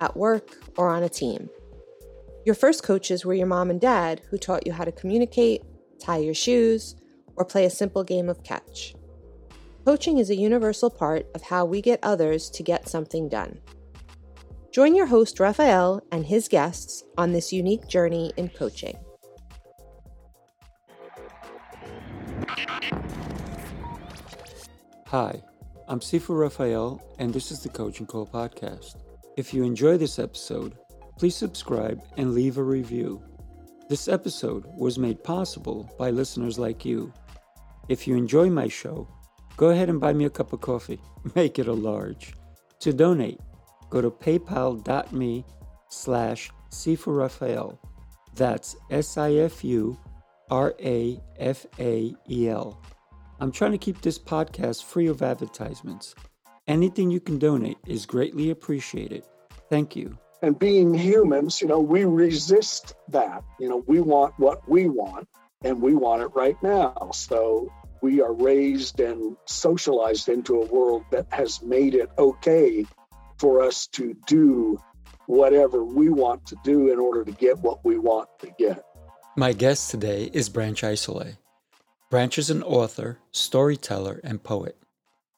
at work, or on a team. Your first coaches were your mom and dad who taught you how to communicate, tie your shoes, or play a simple game of catch. Coaching is a universal part of how we get others to get something done. Join your host, Raphael, and his guests on this unique journey in coaching. Hi, I'm Sifu Raphael, and this is the Coaching Call Podcast. If you enjoy this episode, please subscribe and leave a review. This episode was made possible by listeners like you. If you enjoy my show, go ahead and buy me a cup of coffee. Make it a large. To donate, go to paypal.me slash Raphael. That's S-I-F-U-R-A-F-A-E-L. I'm trying to keep this podcast free of advertisements. Anything you can donate is greatly appreciated. Thank you. And being humans, you know, we resist that. You know, we want what we want and we want it right now. So we are raised and socialized into a world that has made it okay for us to do whatever we want to do in order to get what we want to get. My guest today is Branch Isole. Branch is an author, storyteller, and poet.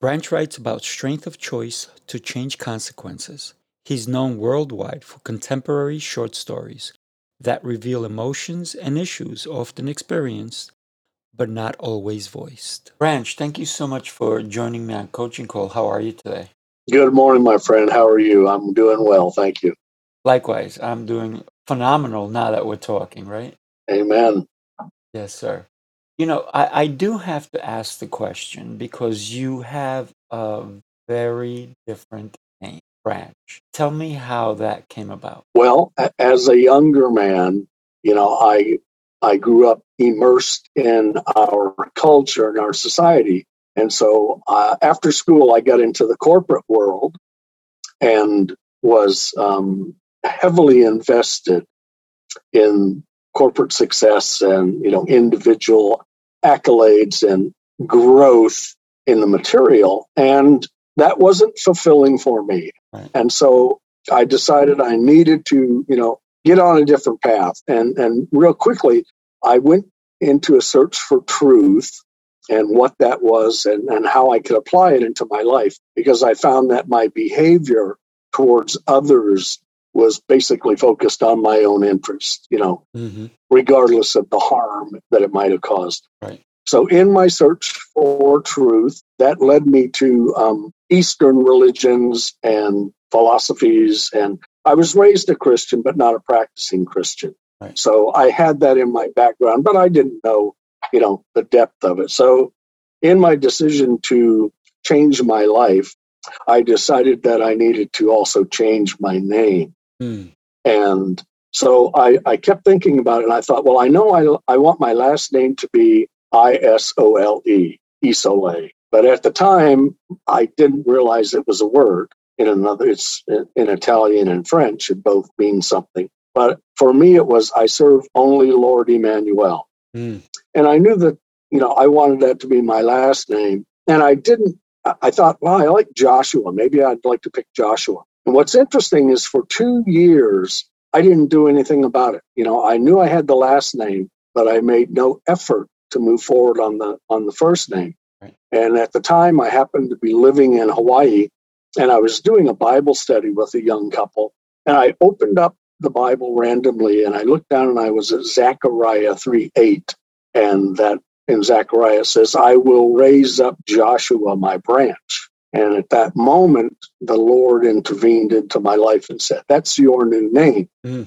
Branch writes about strength of choice to change consequences. He's known worldwide for contemporary short stories that reveal emotions and issues often experienced but not always voiced. Branch, thank you so much for joining me on Coaching Call. How are you today? Good morning, my friend. How are you? I'm doing well. Thank you. Likewise, I'm doing phenomenal now that we're talking, right? Amen. Yes, sir. You know, I, I do have to ask the question because you have a very different name, Branch. Tell me how that came about. Well, as a younger man, you know, I I grew up immersed in our culture and our society. And so uh, after school, I got into the corporate world and was um, heavily invested in corporate success and you know individual accolades and growth in the material and that wasn't fulfilling for me right. and so i decided i needed to you know get on a different path. And, and real quickly, I went into a search for truth and what that was and, and how I could apply it into my life because I found that my behavior towards others was basically focused on my own interest, you know, mm-hmm. regardless of the harm that it might have caused. Right. So, in my search for truth, that led me to um, Eastern religions and philosophies and I was raised a Christian, but not a practicing Christian. Right. So I had that in my background, but I didn't know, you know, the depth of it. So in my decision to change my life, I decided that I needed to also change my name. Hmm. And so I, I kept thinking about it and I thought, well, I know I, I want my last name to be I S O L E, Isole. But at the time, I didn't realize it was a word in another it's in italian and french it both mean something but for me it was i serve only lord emmanuel mm. and i knew that you know i wanted that to be my last name and i didn't i thought well i like joshua maybe i'd like to pick joshua and what's interesting is for two years i didn't do anything about it you know i knew i had the last name but i made no effort to move forward on the on the first name right. and at the time i happened to be living in hawaii and I was doing a Bible study with a young couple, and I opened up the Bible randomly and I looked down and I was at Zechariah 3 8. And that in Zechariah says, I will raise up Joshua, my branch. And at that moment, the Lord intervened into my life and said, That's your new name. Mm.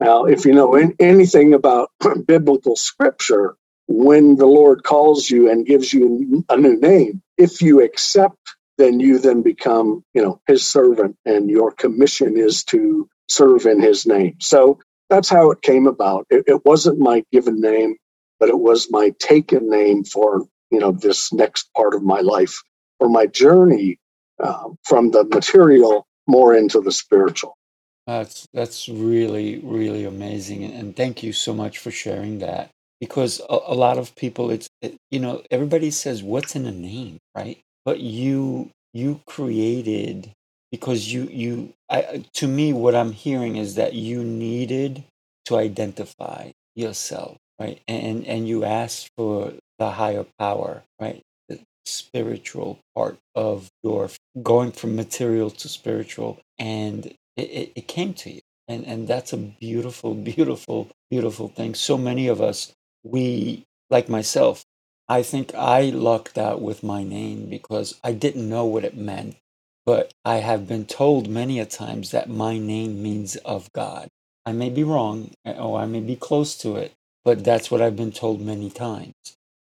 Now, if you know in, anything about biblical scripture, when the Lord calls you and gives you a new name, if you accept then you then become, you know, his servant and your commission is to serve in his name. So that's how it came about. It, it wasn't my given name, but it was my taken name for, you know, this next part of my life, for my journey uh, from the material more into the spiritual. That's that's really really amazing, and thank you so much for sharing that. Because a, a lot of people, it's it, you know everybody says what's in a name, right? But you you created because you you I, to me what I'm hearing is that you needed to identify yourself, right? And and you asked for the higher power, right? Spiritual part of your going from material to spiritual, and it, it, it came to you. And, and that's a beautiful, beautiful, beautiful thing. So many of us, we, like myself, I think I lucked out with my name because I didn't know what it meant. But I have been told many a times that my name means of God. I may be wrong or I may be close to it, but that's what I've been told many times.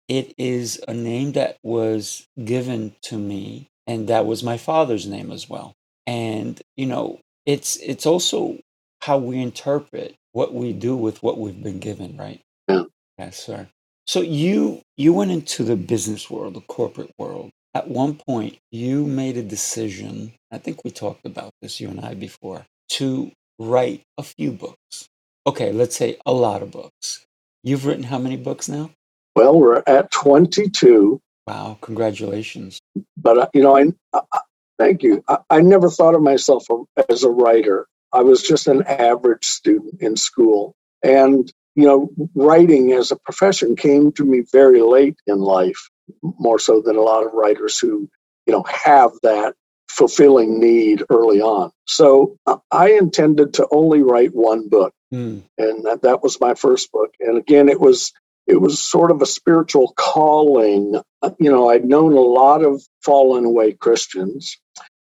It is a name that was given to me, and that was my father's name as well. And, you know, it's it's also how we interpret what we do with what we've been given, right? Yeah. Yes, sir. So you you went into the business world, the corporate world. At one point, you made a decision. I think we talked about this, you and I, before, to write a few books. Okay, let's say a lot of books. You've written how many books now? Well, we're at 22. Wow, congratulations. But, uh, you know, I, I, Thank you. I, I never thought of myself as a writer. I was just an average student in school. And, you know, writing as a profession came to me very late in life, more so than a lot of writers who, you know, have that fulfilling need early on. So uh, I intended to only write one book. Mm. And that, that was my first book. And again, it was it was sort of a spiritual calling. Uh, you know, I'd known a lot of fallen away Christians.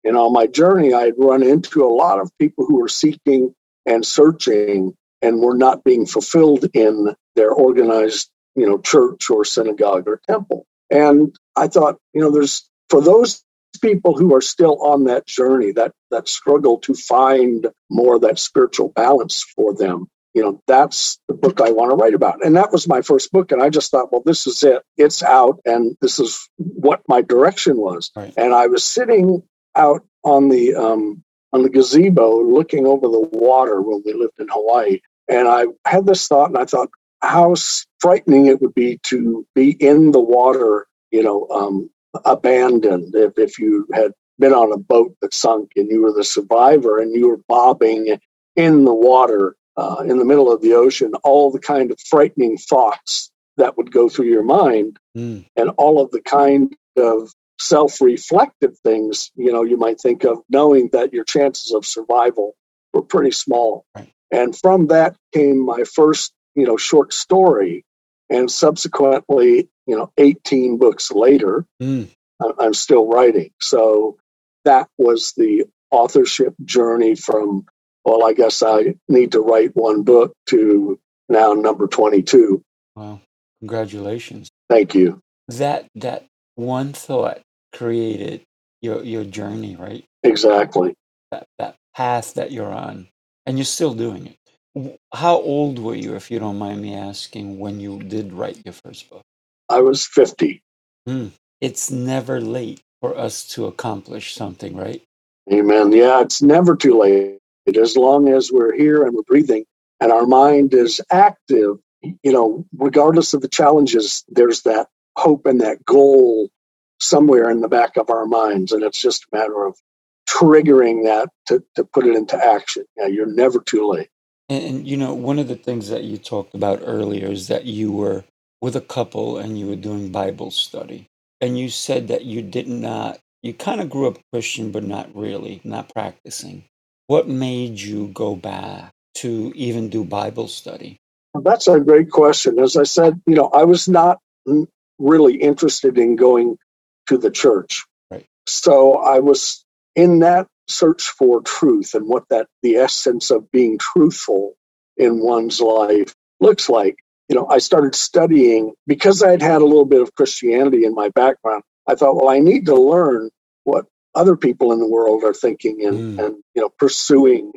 And on my journey, I'd run into a lot of people who were seeking and searching and were not being fulfilled in their organized, you know, church or synagogue or temple. And I thought, you know, there's for those people who are still on that journey, that that struggle to find more that spiritual balance for them, you know, that's the book I want to write about. And that was my first book. And I just thought, well, this is it. It's out. And this is what my direction was. Right. And I was sitting out on the, um, on the gazebo looking over the water when we lived in Hawaii. And I had this thought and I thought how frightening it would be to be in the water, you know, um, abandoned if, if you had been on a boat that sunk and you were the survivor and you were bobbing in the water uh, in the middle of the ocean, all the kind of frightening thoughts that would go through your mind, mm. and all of the kind of self-reflective things you know you might think of, knowing that your chances of survival were pretty small. Right. And from that came my first you know short story, and subsequently you know 18 books later, mm. I'm still writing. So that was the authorship journey from well, I guess I need to write one book to now number 22. Wow. Congratulations. Thank you. That that one thought created your your journey, right? Exactly. That that path that you're on and you're still doing it. How old were you if you don't mind me asking when you did write your first book? I was 50. Hmm. It's never late for us to accomplish something, right? Amen. Yeah, it's never too late as long as we're here and we're breathing and our mind is active, you know, regardless of the challenges, there's that hope and that goal somewhere in the back of our minds. And it's just a matter of triggering that to, to put it into action. Yeah, you're never too late. And, and, you know, one of the things that you talked about earlier is that you were with a couple and you were doing Bible study. And you said that you did not, you kind of grew up Christian, but not really, not practicing. What made you go back to even do Bible study? That's a great question. As I said, you know, I was not really interested in going to the church. Right. So I was in that search for truth and what that the essence of being truthful in one's life looks like. You know, I started studying because I had had a little bit of Christianity in my background. I thought, well, I need to learn what other people in the world are thinking and, mm. and you know pursuing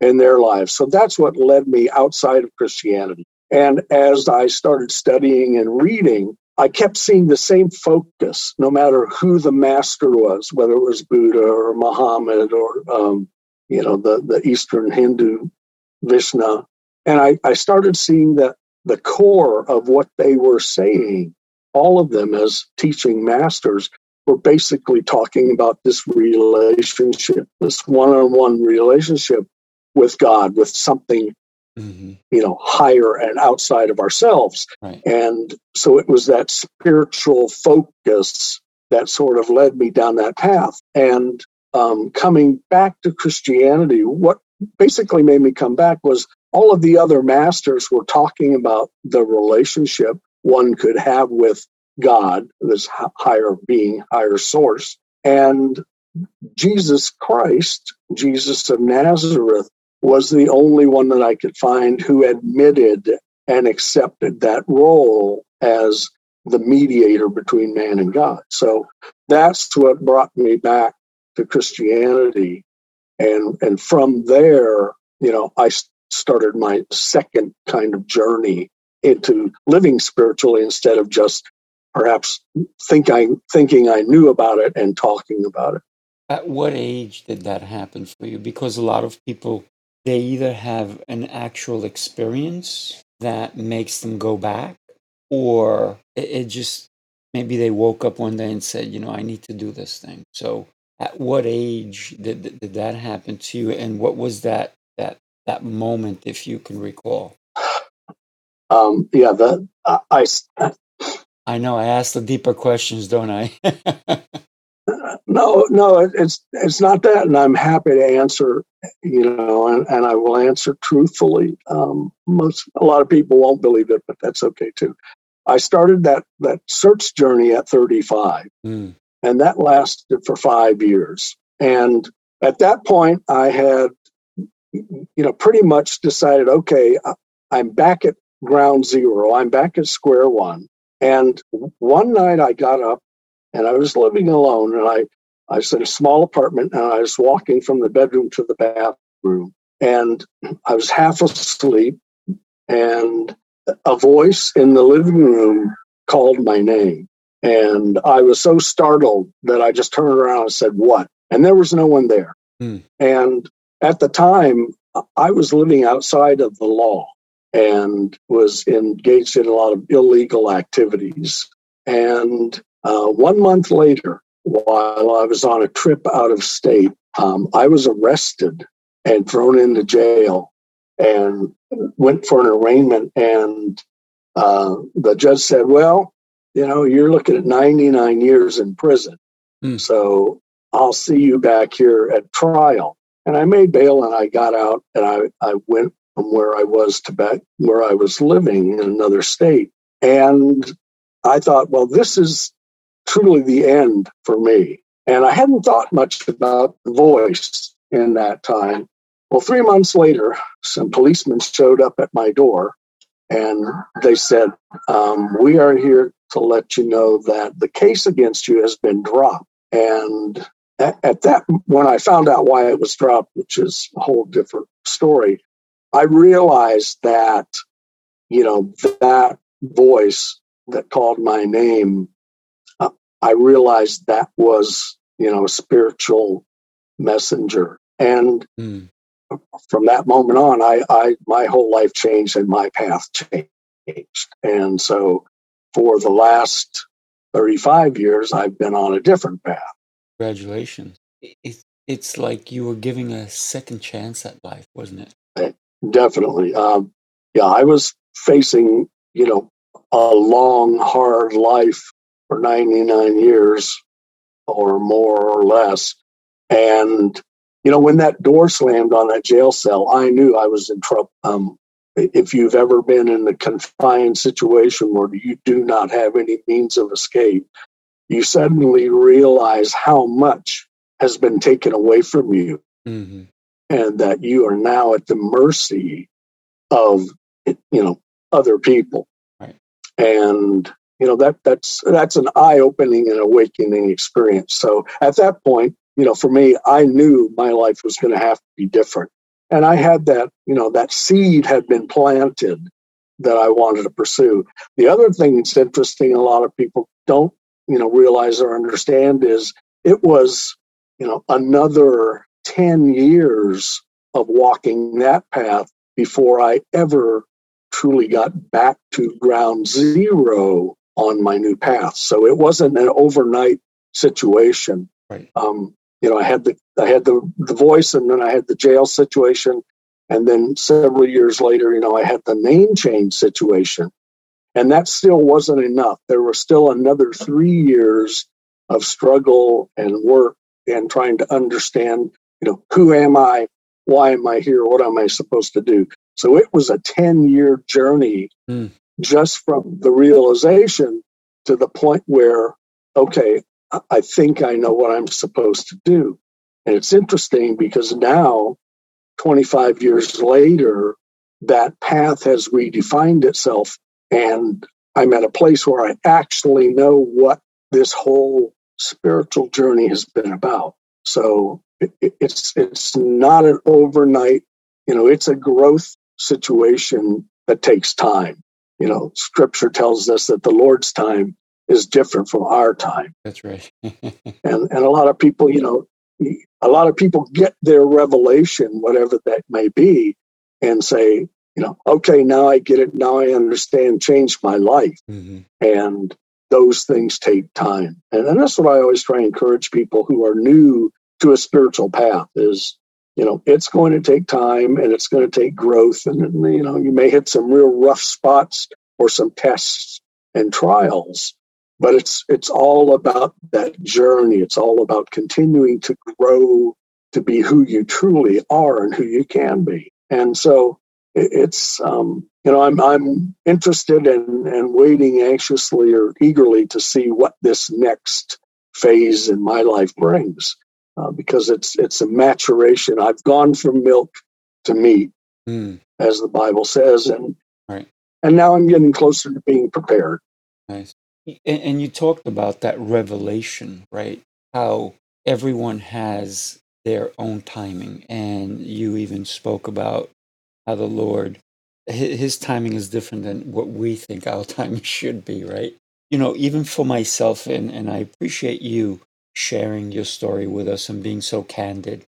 in their lives. So that's what led me outside of Christianity. And as I started studying and reading, I kept seeing the same focus, no matter who the master was, whether it was Buddha or Muhammad or, um, you know, the, the Eastern Hindu Vishnu. And I, I started seeing that the core of what they were saying, all of them as teaching masters, were basically talking about this relationship, this one on one relationship with God, with something mm-hmm. you know, higher and outside of ourselves. Right. And so it was that spiritual focus that sort of led me down that path. And um, coming back to Christianity, what basically made me come back was all of the other masters were talking about the relationship one could have with God, this higher being, higher source. And Jesus Christ, Jesus of Nazareth, was the only one that I could find who admitted and accepted that role as the mediator between man and God. So that's what brought me back to Christianity. And, and from there, you know, I started my second kind of journey into living spiritually instead of just perhaps think I, thinking I knew about it and talking about it. At what age did that happen for you? Because a lot of people they either have an actual experience that makes them go back, or it, it just maybe they woke up one day and said, you know, I need to do this thing. So, at what age did, did that happen to you, and what was that that that moment, if you can recall? Um, yeah, the I. I know I ask the deeper questions, don't I? no, no, it's it's not that, and I'm happy to answer. You know, and, and I will answer truthfully. Um, most a lot of people won't believe it, but that's okay too. I started that that search journey at 35, mm. and that lasted for five years. And at that point, I had, you know, pretty much decided, okay, I'm back at ground zero. I'm back at square one. And one night I got up and I was living alone, and I I was in a small apartment, and I was walking from the bedroom to the bathroom, and I was half asleep, and a voice in the living room called my name, and I was so startled that I just turned around and said, "What?" And there was no one there. Mm. And at the time, I was living outside of the law and was engaged in a lot of illegal activities. And uh, one month later, while I was on a trip out of state, um, I was arrested and thrown into jail and went for an arraignment. And uh, the judge said, Well, you know, you're looking at 99 years in prison. Mm. So I'll see you back here at trial. And I made bail and I got out and I, I went from where I was to back where I was living in another state. And I thought, well, this is truly the end for me. And I hadn't thought much about voice in that time. Well, three months later, some policemen showed up at my door and they said, um, We are here to let you know that the case against you has been dropped. And at, at that, when I found out why it was dropped, which is a whole different story, I realized that, you know, that voice that called my name I realized that was, you know, a spiritual messenger. And mm. from that moment on, I, I, my whole life changed and my path changed. And so for the last 35 years, I've been on a different path. Congratulations. It, it's like you were giving a second chance at life, wasn't it? Definitely. Um, yeah, I was facing, you know, a long, hard life for 99 years or more or less. And, you know, when that door slammed on that jail cell, I knew I was in trouble. Um, if you've ever been in a confined situation where you do not have any means of escape, you suddenly realize how much has been taken away from you mm-hmm. And that you are now at the mercy of, you know, other people. Right. And you know that that's that's an eye-opening and awakening experience so at that point you know for me i knew my life was going to have to be different and I had that, you know, that seed had been planted that I wanted to pursue. The other thing that's interesting, a lot of people don't, you know, realize or understand is it was, you know, another 10 years of walking that path before I ever truly got back to ground zero on my new path. So it wasn't an overnight situation. Right. Um, you know, I had the I had the the voice, and then I had the jail situation, and then several years later, you know, I had the name change situation, and that still wasn't enough. There were still another three years of struggle and work and trying to understand, you know, who am I? Why am I here? What am I supposed to do? So it was a 10 year journey mm. just from the realization to the point where, okay, I think I know what I'm supposed to do. And it's interesting because now, 25 years later, that path has redefined itself. And I'm at a place where I actually know what this whole spiritual journey has been about. So it, it's it's not an overnight, you know, it's a growth situation that takes time. You know, scripture tells us that the Lord's time is different from our time. That's right. and and a lot of people, you know, a lot of people get their revelation, whatever that may be, and say, you know, okay, now I get it. Now I understand. Change my life. Mm-hmm. And those things take time. And, and that's what I always try and encourage people who are new to a spiritual path is you know it's going to take time and it's going to take growth and you know you may hit some real rough spots or some tests and trials but it's it's all about that journey it's all about continuing to grow to be who you truly are and who you can be and so it's um, you know I'm I'm interested in and waiting anxiously or eagerly to see what this next phase in my life brings uh, because it's it's a maturation. I've gone from milk to meat, mm. as the Bible says, and right. and now I'm getting closer to being prepared. Nice. And, and you talked about that revelation, right? How everyone has their own timing, and you even spoke about how the Lord his timing is different than what we think our timing should be, right? You know, even for myself, and, and I appreciate you sharing your story with us and being so candid.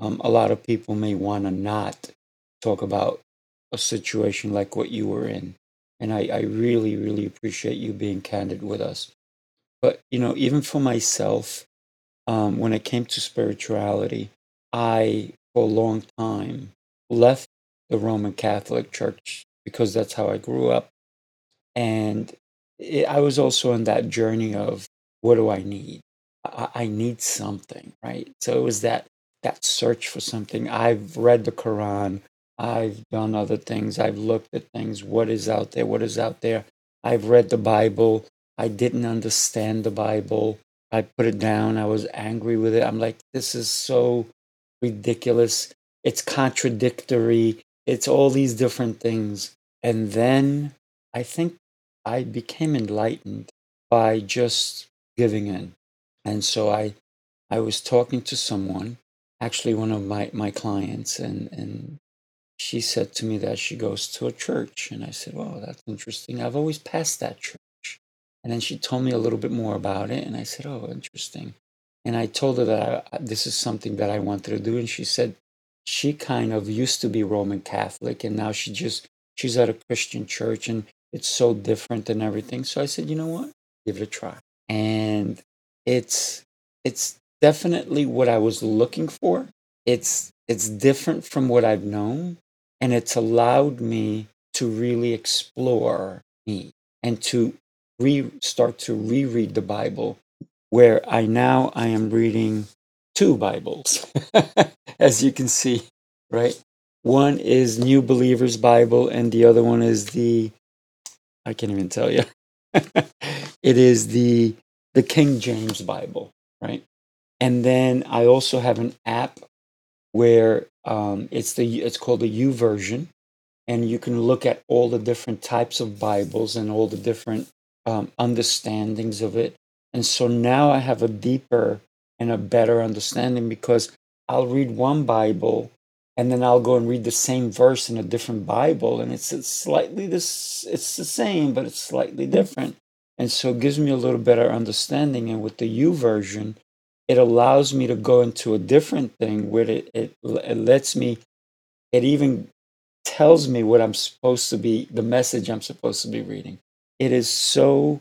Um, a lot of people may want to not talk about a situation like what you were in. And I, I really, really appreciate you being candid with us. But, you know, even for myself, um, when it came to spirituality, I, for a long time, left the Roman Catholic Church because that's how I grew up. And it, I was also on that journey of what do I need? I, I need something, right? So it was that that search for something. I've read the Quran. I've done other things. I've looked at things. What is out there? What is out there? I've read the Bible. I didn't understand the Bible. I put it down. I was angry with it. I'm like, this is so ridiculous. It's contradictory. It's all these different things. And then I think I became enlightened by just giving in. And so I, I was talking to someone, actually one of my, my clients, and, and she said to me that she goes to a church. And I said, well, that's interesting. I've always passed that church. And then she told me a little bit more about it. And I said, oh, interesting. And I told her that I, this is something that I wanted to do. And she said she kind of used to be Roman Catholic and now she just, she's at a Christian church and it's so different and everything. So I said, you know what? Give it a try. And it's it's definitely what I was looking for. It's it's different from what I've known and it's allowed me to really explore me and to re start to reread the Bible where I now I am reading two Bibles as you can see, right? One is New Believer's Bible and the other one is the I can't even tell you. it is the the King James Bible, right? And then I also have an app where um, it's the it's called the YouVersion, and you can look at all the different types of Bibles and all the different um, understandings of it. And so now I have a deeper and a better understanding because I'll read one Bible and then I'll go and read the same verse in a different Bible, and it's, it's slightly this. It's the same, but it's slightly different, and so it gives me a little better understanding. And with the U YouVersion, it allows me to go into a different thing where it it, it lets me. It even tells me what I'm supposed to be, the message I'm supposed to be reading. It is so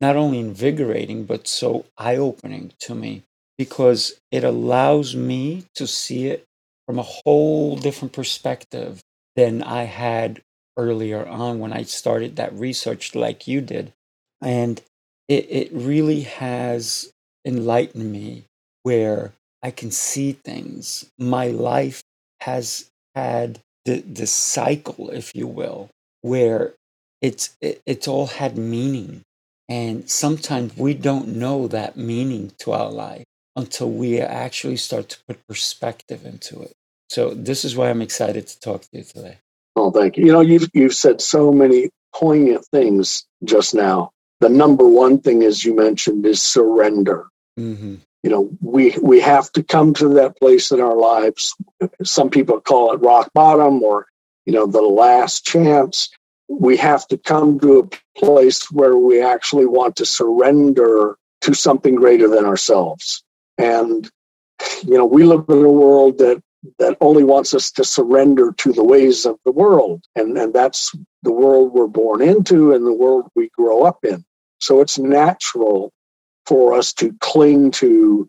not only invigorating but so eye opening to me because it allows me to see it from a whole different perspective than I had earlier on when I started that research, like you did. And it, it really has enlightened me where I can see things. My life has had the, the cycle, if you will, where it's, it, it's all had meaning. And sometimes we don't know that meaning to our life until we actually start to put perspective into it. So this is why I'm excited to talk to you today. Oh, thank you. You know, you've, you've said so many poignant things just now. The number one thing, as you mentioned, is surrender. Mm-hmm. You know, we we have to come to that place in our lives. Some people call it rock bottom, or you know, the last chance. We have to come to a place where we actually want to surrender to something greater than ourselves. And you know, we live in a world that that only wants us to surrender to the ways of the world. And, and that's the world we're born into and the world we grow up in. So it's natural for us to cling to,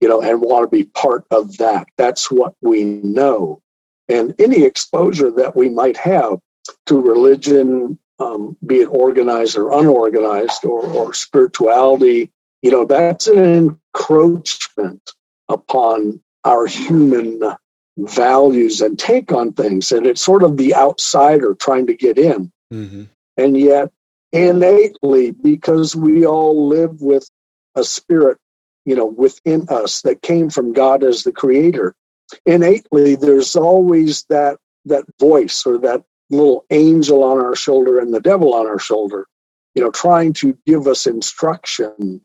you know, and want to be part of that. That's what we know. And any exposure that we might have to religion, um, be it organized or unorganized, or, or spirituality, you know, that's an encroachment upon our human values and take on things. And it's sort of the outsider trying to get in. Mm-hmm. And yet, innately, because we all live with a spirit, you know, within us that came from God as the creator, innately, there's always that that voice or that little angel on our shoulder and the devil on our shoulder, you know, trying to give us instruction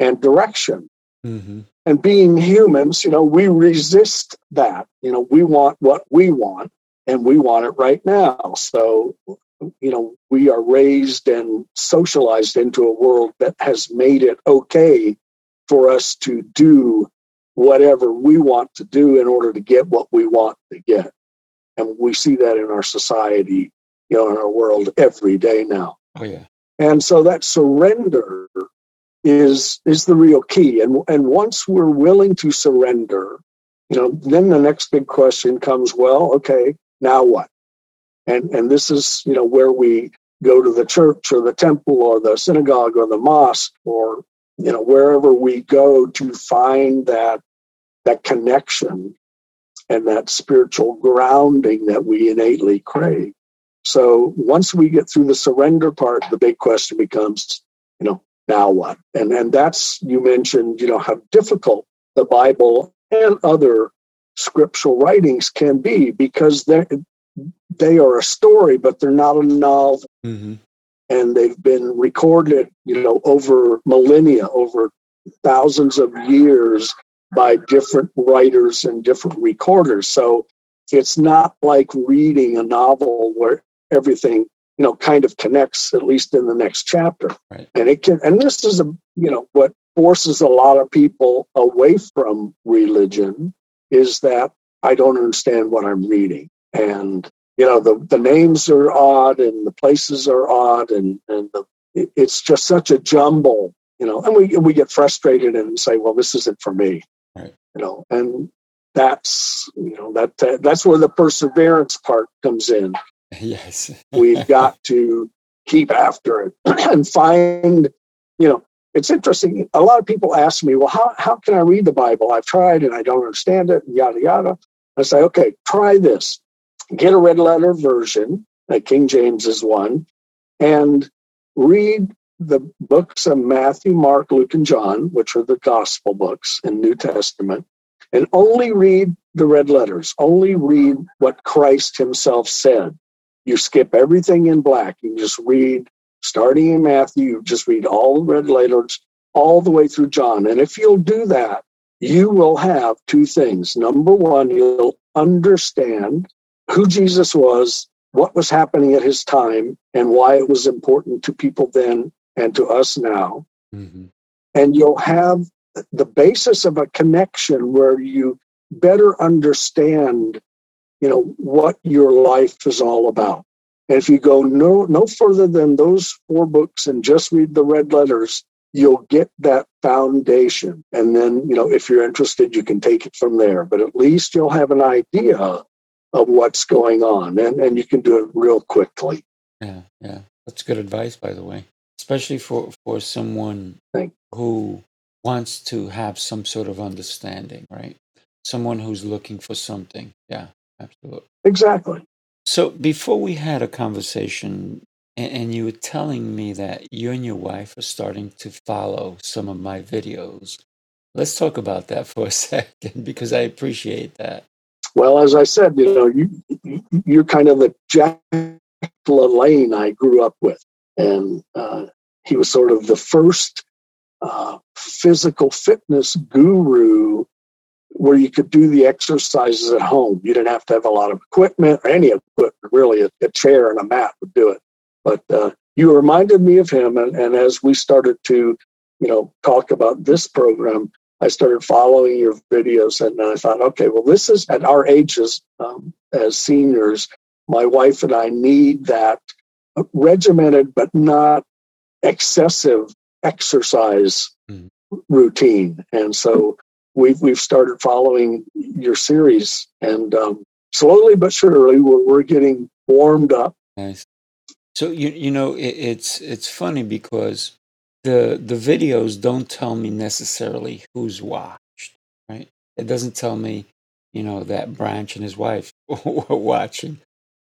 and direction. Mm-hmm. And being humans, you know, we resist that. You know, we want what we want and we want it right now. So, you know, we are raised and socialized into a world that has made it okay for us to do whatever we want to do in order to get what we want to get. And we see that in our society, you know, in our world every day now. Oh, yeah. And so that surrender is is the real key. And and once we're willing to surrender, you know, then the next big question comes, well, okay, now what? And and this is, you know, where we go to the church or the temple or the synagogue or the mosque or you know wherever we go to find that that connection and that spiritual grounding that we innately crave. So once we get through the surrender part, the big question becomes, you know, now what? And and that's you mentioned, you know, how difficult the Bible and other scriptural writings can be because they they are a story, but they're not a novel. Mm-hmm. And they've been recorded, you know, over millennia, over thousands of years by different writers and different recorders. So it's not like reading a novel where everything you know, kind of connects at least in the next chapter. Right. And it can, and this is a, you know, what forces a lot of people away from religion is that I don't understand what I'm reading. And, you know, the, the names are odd and the places are odd and, and the, it's just such a jumble, you know, and we, we get frustrated and say, well, this isn't for me, right. you know, and that's, you know, that, that's where the perseverance part comes in Yes. We've got to keep after it and find, you know, it's interesting. A lot of people ask me, well, how, how can I read the Bible? I've tried and I don't understand it, yada, yada. I say, okay, try this. Get a red letter version, like King James is one, and read the books of Matthew, Mark, Luke, and John, which are the gospel books in New Testament, and only read the red letters. Only read what Christ himself said. You skip everything in black. You just read, starting in Matthew, you just read all the red letters all the way through John. And if you'll do that, you will have two things. Number one, you'll understand who Jesus was, what was happening at his time, and why it was important to people then and to us now. Mm-hmm. And you'll have the basis of a connection where you better understand, you know, what your life is all about. And if you go no no further than those four books and just read the red letters, you'll get that foundation. And then, you know, if you're interested, you can take it from there. But at least you'll have an idea of what's going on and, and you can do it real quickly. Yeah, yeah. That's good advice, by the way, especially for, for someone who wants to have some sort of understanding, right? Someone who's looking for something. Yeah, absolutely. Exactly. So before we had a conversation, and, and you were telling me that you and your wife are starting to follow some of my videos. Let's talk about that for a second because I appreciate that. Well, as I said, you know, you you're kind of the Jack LaLanne I grew up with, and uh, he was sort of the first uh, physical fitness guru where you could do the exercises at home. You didn't have to have a lot of equipment or any equipment, really. A, a chair and a mat would do it. But uh, you reminded me of him, and, and as we started to, you know, talk about this program, I started following your videos, and I thought, okay, well, this is at our ages um, as seniors. My wife and I need that regimented but not excessive exercise mm. routine, and so we've we've started following your series, and um, slowly but surely we're, we're getting warmed up. Nice. So you you know it, it's it's funny because the the videos don't tell me necessarily who's watched, right? It doesn't tell me, you know, that Branch and his wife were watching,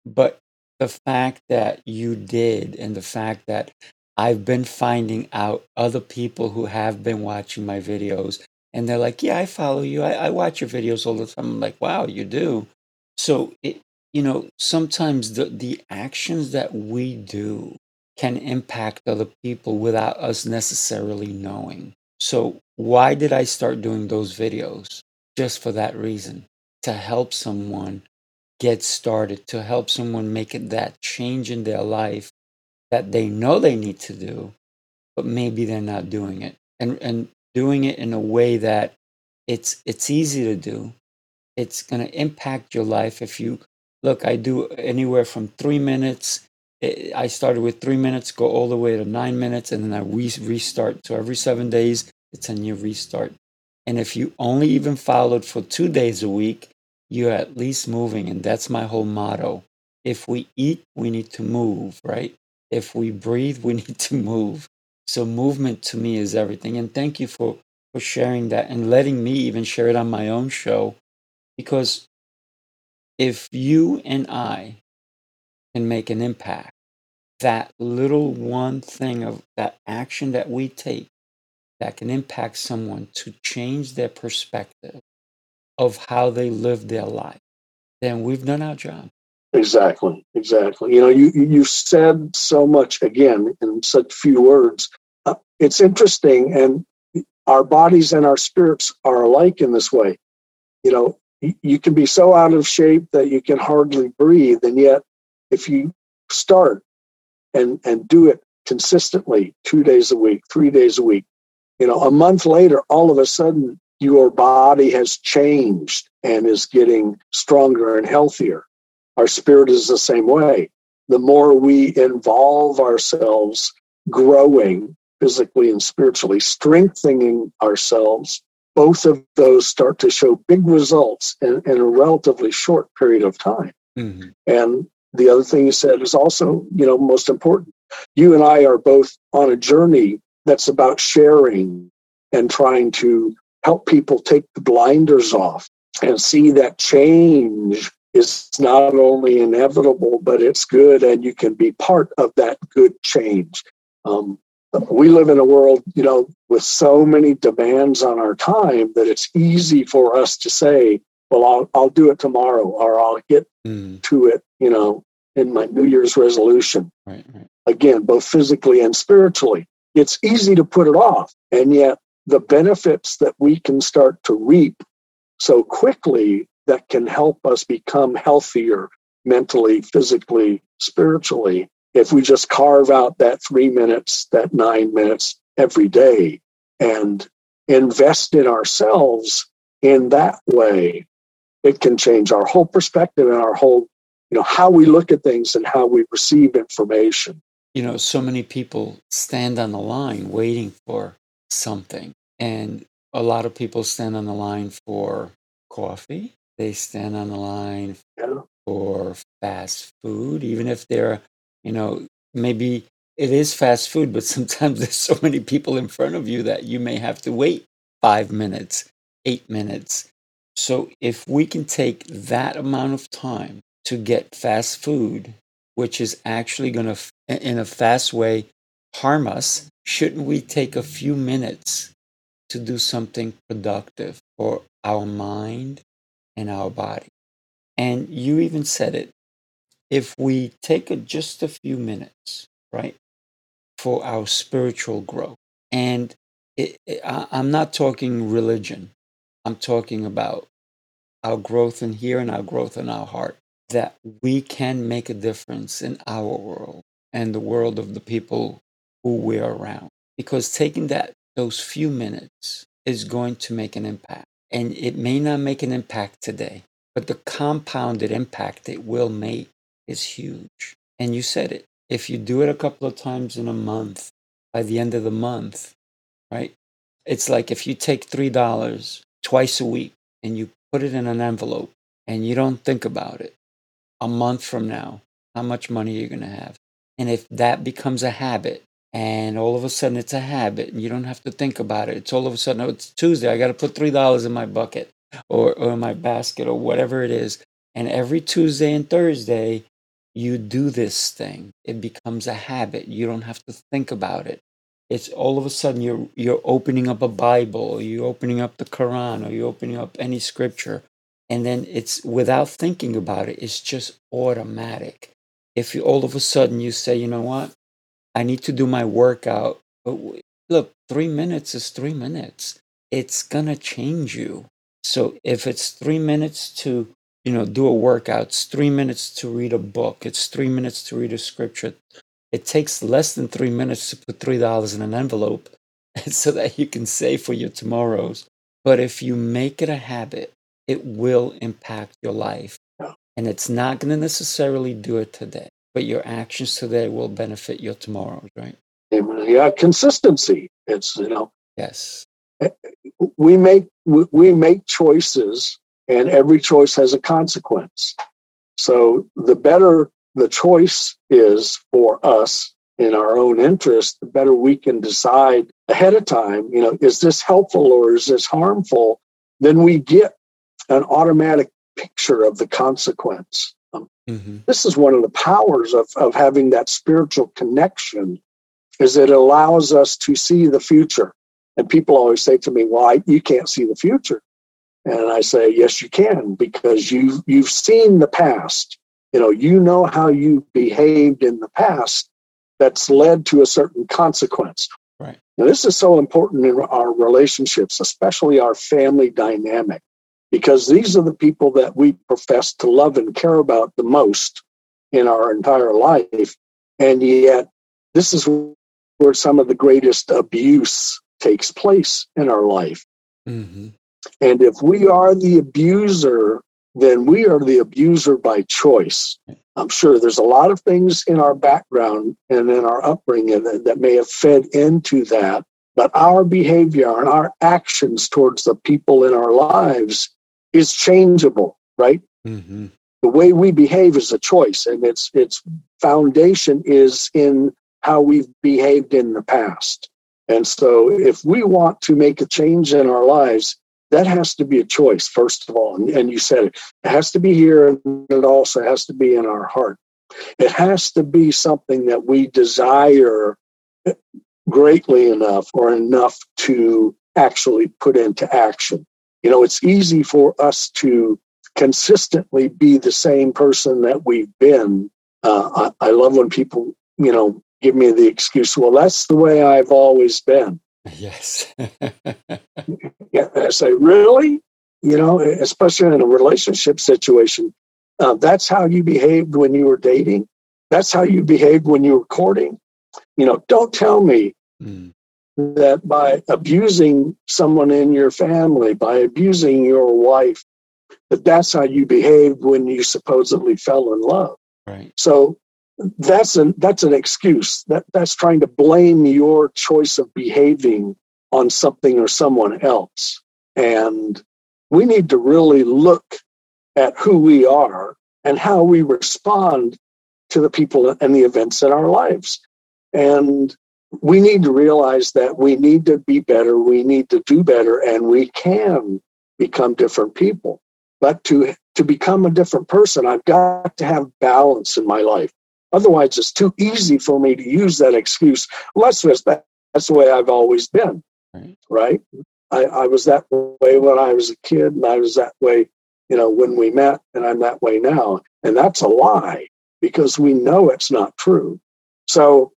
but the fact that you did and the fact that I've been finding out other people who have been watching my videos and they're like, yeah, I follow you. I, I watch your videos all the time. I'm like, wow, you do. So it, you know, sometimes the, the actions that we do can impact other people without us necessarily knowing. So, why did I start doing those videos? Just for that reason to help someone get started, to help someone make it that change in their life that they know they need to do, but maybe they're not doing it. And, and doing it in a way that it's it's easy to do. It's going to impact your life if you look, I do anywhere from three minutes. Eh, I started with three minutes, go all the way to nine minutes, and then I re- restart. So every seven days, it's a new restart. And if you only even followed for two days a week, you're at least moving. And that's my whole motto. If we eat, we need to move, right? If we breathe, we need to move. So movement to me is everything. And thank you for, for sharing that and letting me even share it on my own show because if you and I can make an impact, that little one thing of that action that we take that can impact someone to change their perspective of how they live their life, then we've done our job. Exactly, exactly. You know, you you said so much again in such few words. Uh, it's interesting, and our bodies and our spirits are alike in this way. You know, you can be so out of shape that you can hardly breathe and yet if you start and and do it consistently two days a week three days a week you know a month later all of a sudden your body has changed and is getting stronger and healthier our spirit is the same way the more we involve ourselves growing physically and spiritually strengthening ourselves both of those start to show big results in, in a relatively short period of time. Mm-hmm. And the other thing you said is also, you know, most important. You and I are both on a journey that's about sharing and trying to help people take the blinders off and see that change is not only inevitable, but it's good, and you can be part of that good change. Um, we live in a world, you know, with so many demands on our time that it's easy for us to say, well, I'll, I'll do it tomorrow or I'll get mm. to it, you know, in my New Year's resolution. Right, right. Again, both physically and spiritually. It's easy to put it off. And yet, the benefits that we can start to reap so quickly that can help us become healthier mentally, physically, spiritually if we just carve out that three minutes, that nine minutes every day and invest in ourselves in that way, it can change our whole perspective and our whole, you know, how we look at things and how we receive information. You know, so many people stand on the line waiting for something. And a lot of people stand on the line for coffee. They stand on the line for fast food, even if they're, you know, maybe it is fast food, but sometimes there's so many people in front of you that you may have to wait five minutes, eight minutes. So if we can take that amount of time to get fast food, which is actually going to, in a fast way, harm us, shouldn't we take a few minutes to do something productive for our mind and our body? And you even said it. If we take a, just a few minutes, right, for our spiritual growth, and it, it, I, I'm not talking religion, I'm talking about our growth in here and our growth in our heart, that we can make a difference in our world and the world of the people who we're around. Because taking that those few minutes is going to make an impact. And it may not make an impact today, but the compounded impact it will make is huge. And you said it. If you do it a couple of times in a month, by the end of the month, right? It's like if you take $3 twice a week and you put it in an envelope and you don't think about it, a month from now, how much money are you going to have? And if that becomes a habit, and all of a sudden it's a habit and you don't have to think about it. It's all of a sudden oh, it's tuesday i got to put three dollars in my bucket or, or my basket or whatever it is. And every tuesday and thursday you do this thing. It becomes a habit. You don't have to think about it. It's all of a sudden you're you're opening up a bible or you're opening up the quran or you're opening up any scripture. And then it's without thinking about it it's just automatic. If you all of a sudden you say you know what I need to do my workout. But look, three minutes is three minutes. It's going to change you. So if it's three minutes to, you know, do a workout, it's three minutes to read a book, it's three minutes to read a scripture. It takes less than three minutes to put $3 in an envelope so that you can save for your tomorrows. But if you make it a habit, it will impact your life. And it's not going to necessarily do it today but your actions today will benefit your tomorrow, right? Yeah, consistency. It's you know. Yes. Eh, we make we make choices, and every choice has a consequence. So the better the choice is for us in our own interest, the better we can decide ahead of time. You know, is this helpful or is this harmful? Then we get an automatic picture of the consequence. Mm-hmm. This is one of the powers of, of having that spiritual connection is it allows us to see the future. And people always say to me, well, you can't see the future. And I say, yes, you can, because you've, you've seen the past. You know, you know how you behaved in the past that's led to a certain consequence. Right. Now, this is so important in our relationships, especially our family dynamic because these are the people that we profess to love and care about the most in our entire life. And yet, this is where some of the greatest abuse takes place in our life. Mm-hmm. And if we are the abuser, then we are the abuser by choice. I'm sure there's a lot of things in our background and in our upbringing that, that may have fed into that. But our behavior and our actions towards the people in our lives is changeable, right? Mm-hmm. The way we behave is a choice, and its its foundation is in how we've behaved in the past. And so, if we want to make a change in our lives, that has to be a choice, first of all. And, and you said it, it has to be here, and it also has to be in our heart. It has to be something that we desire greatly enough or enough to actually put into action. You know, it's easy for us to consistently be the same person that we've been. Uh, I, I love when people, you know, give me the excuse, well, that's the way I've always been. Yes. yeah, I say, really? you know, especially in a relationship situation. Uh, that's how you behaved when you were dating. That's how you behaved when you were courting. You know, don't tell me mm. That by abusing someone in your family, by abusing your wife, that that's how you behaved when you supposedly fell in love. Right. So that's an that's an excuse. That that's trying to blame your choice of behaving on something or someone else. And we need to really look at who we are and how we respond to the people and the events in our lives. And we need to realize that we need to be better, we need to do better, and we can become different people. But to, to become a different person, I've got to have balance in my life. Otherwise, it's too easy for me to use that excuse. Let's just, that's the way I've always been, right? right? I, I was that way when I was a kid, and I was that way, you know, when we met, and I'm that way now. And that's a lie because we know it's not true. So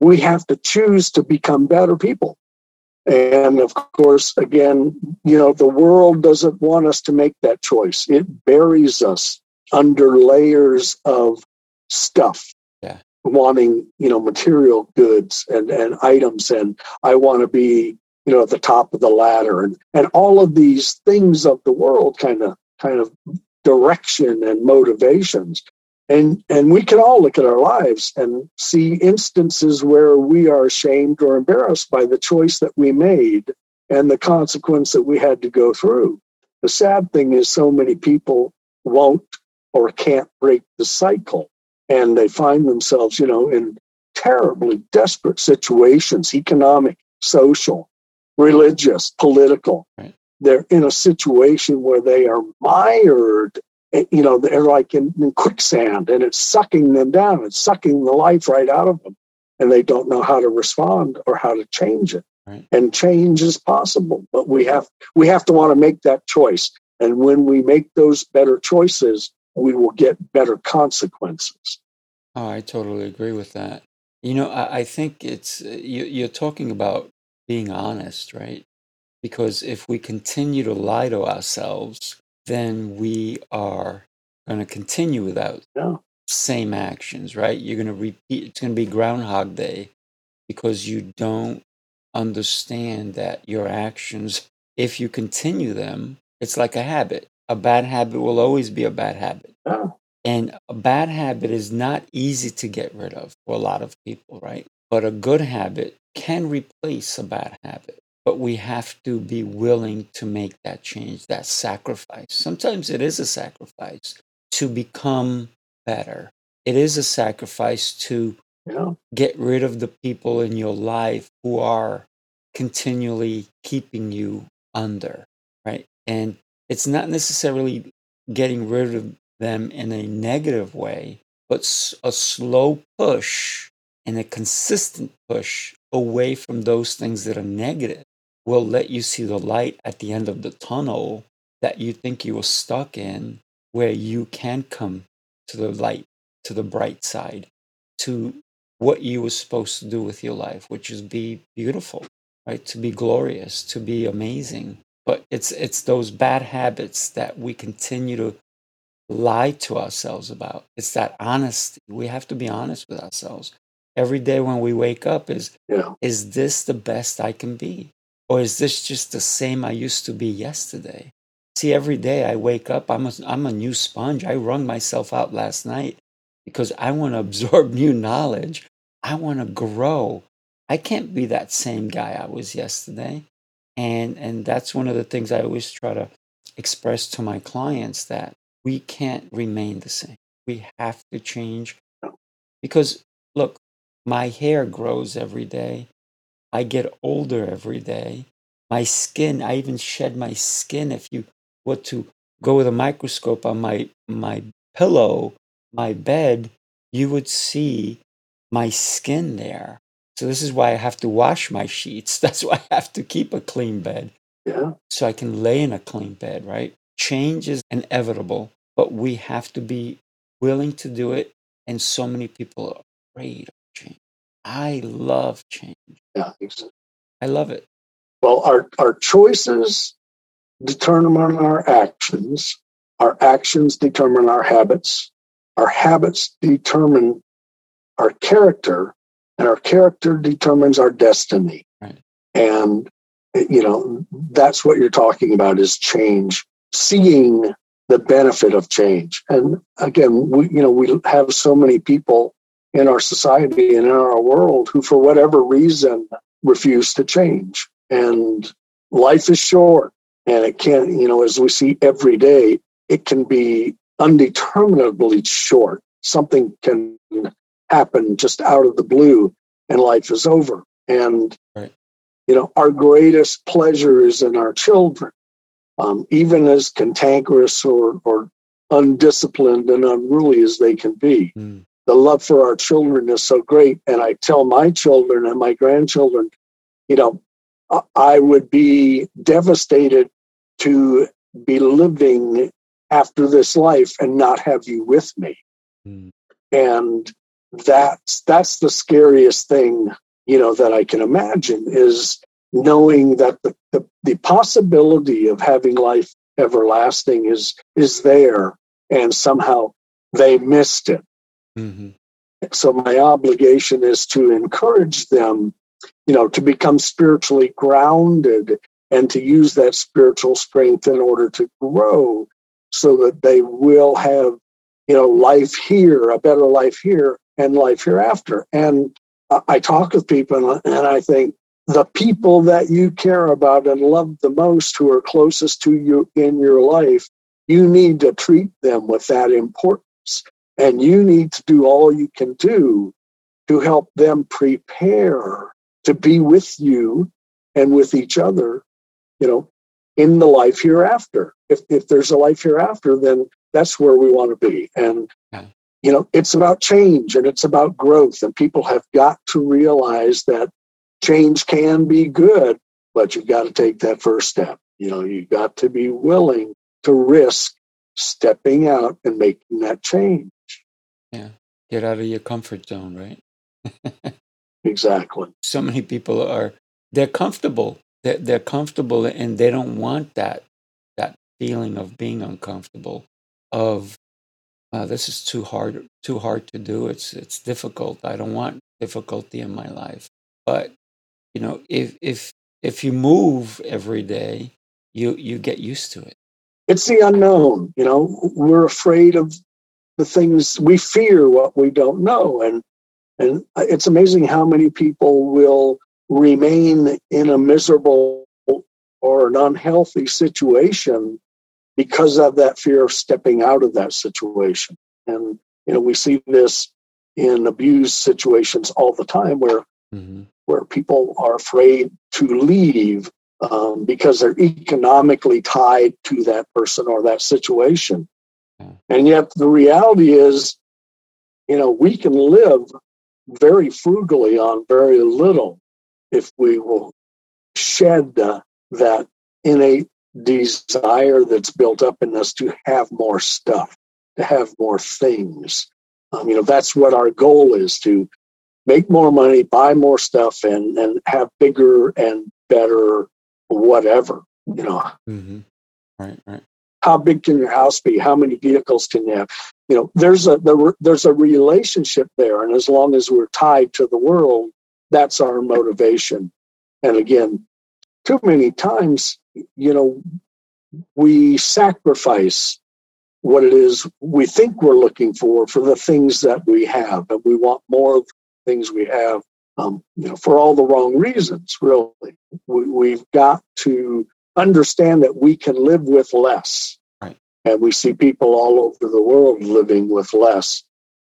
we have to choose to become better people. And of course, again, you know, the world doesn't want us to make that choice. It buries us under layers of stuff. Yeah. Wanting, you know, material goods and, and items and I want to be you know, at the top of the ladder and, and all of these things of the world kind of kind of direction and motivations. And and we can all look at our lives and see instances where we are ashamed or embarrassed by the choice that we made and the consequence that we had to go through. The sad thing is so many people won't or can't break the cycle and they find themselves, you know, in terribly desperate situations, economic, social, religious, political. Right. They're in a situation where they are mired. You know, they're like in, in quicksand and it's sucking them down. It's sucking the life right out of them. And they don't know how to respond or how to change it. Right. And change is possible, but we have we have to want to make that choice. And when we make those better choices, we will get better consequences. Oh, I totally agree with that. You know, I, I think it's uh, you, you're talking about being honest, right? Because if we continue to lie to ourselves, then we are going to continue without yeah. same actions, right? You're going to repeat, it's going to be Groundhog Day because you don't understand that your actions, if you continue them, it's like a habit. A bad habit will always be a bad habit. Yeah. And a bad habit is not easy to get rid of for a lot of people, right? But a good habit can replace a bad habit, but we have to be willing to make that change, that sacrifice. Sometimes it is a sacrifice to become better. It is a sacrifice to yeah. get rid of the people in your life who are continually keeping you under, right? And it's not necessarily getting rid of them in a negative way, but a slow push and a consistent push away from those things that are negative will let you see the light at the end of the tunnel that you think you were stuck in, where you can come to the light, to the bright side, to what you were supposed to do with your life, which is be beautiful, right? To be glorious, to be amazing. But it's it's those bad habits that we continue to lie to ourselves about. It's that honesty. We have to be honest with ourselves every day when we wake up is yeah. is this the best I can be? Or is this just the same I used to be yesterday? See, every day I wake up, I'm a, I'm a new sponge. I wrung myself out last night because I want to absorb new knowledge. I want to grow. I can't be that same guy I was yesterday. And, and that's one of the things I always try to express to my clients that we can't remain the same. We have to change because, look, my hair grows every day. I get older every day. My skin, I even shed my skin. If you were to go with a microscope on my, my pillow, my bed, you would see my skin there. So this is why I have to wash my sheets. That's why I have to keep a clean bed. Yeah. So I can lay in a clean bed, right? Change is inevitable, but we have to be willing to do it. And so many people are afraid of change. I love change. Yeah, exactly. I love it. Well, our, our choices determine our actions. Our actions determine our habits. Our habits determine our character, and our character determines our destiny. Right. And you know that's what you're talking about is change, seeing the benefit of change. And again, we you know we have so many people in our society and in our world who, for whatever reason, refuse to change. And life is short, and it can you know as we see every day, it can be undeterminably short. Something can happen just out of the blue and life is over. And, right. you know, our greatest pleasure is in our children, um, even as cantankerous or, or undisciplined and unruly as they can be. Mm. The love for our children is so great. And I tell my children and my grandchildren, you know, I would be devastated to be living after this life and not have you with me. Mm. And that's that's the scariest thing you know that i can imagine is knowing that the, the, the possibility of having life everlasting is is there and somehow they missed it mm-hmm. so my obligation is to encourage them you know to become spiritually grounded and to use that spiritual strength in order to grow so that they will have you know life here a better life here and life hereafter. And I talk with people and I think the people that you care about and love the most who are closest to you in your life, you need to treat them with that importance. And you need to do all you can do to help them prepare to be with you and with each other, you know, in the life hereafter. If, if there's a life hereafter, then that's where we want to be. And you know, it's about change and it's about growth. And people have got to realize that change can be good, but you've got to take that first step. You know, you've got to be willing to risk stepping out and making that change. Yeah. Get out of your comfort zone, right? exactly. So many people are, they're comfortable. They're, they're comfortable and they don't want that, that feeling of being uncomfortable, of uh, this is too hard too hard to do it's it's difficult i don't want difficulty in my life but you know if if if you move every day you you get used to it it's the unknown you know we're afraid of the things we fear what we don't know and and it's amazing how many people will remain in a miserable or an unhealthy situation because of that fear of stepping out of that situation. And, you know, we see this in abuse situations all the time where, mm-hmm. where people are afraid to leave um, because they're economically tied to that person or that situation. And yet the reality is, you know, we can live very frugally on very little if we will shed uh, that innate desire that's built up in us to have more stuff, to have more things. Um, you know, that's what our goal is to make more money, buy more stuff, and and have bigger and better whatever. You know, mm-hmm. right, right. How big can your house be? How many vehicles can you have? You know, there's a there, there's a relationship there, and as long as we're tied to the world, that's our motivation. And again, too many times you know, we sacrifice what it is we think we're looking for for the things that we have, and we want more of the things we have, um, you know, for all the wrong reasons. Really, we, we've got to understand that we can live with less, right. and we see people all over the world living with less.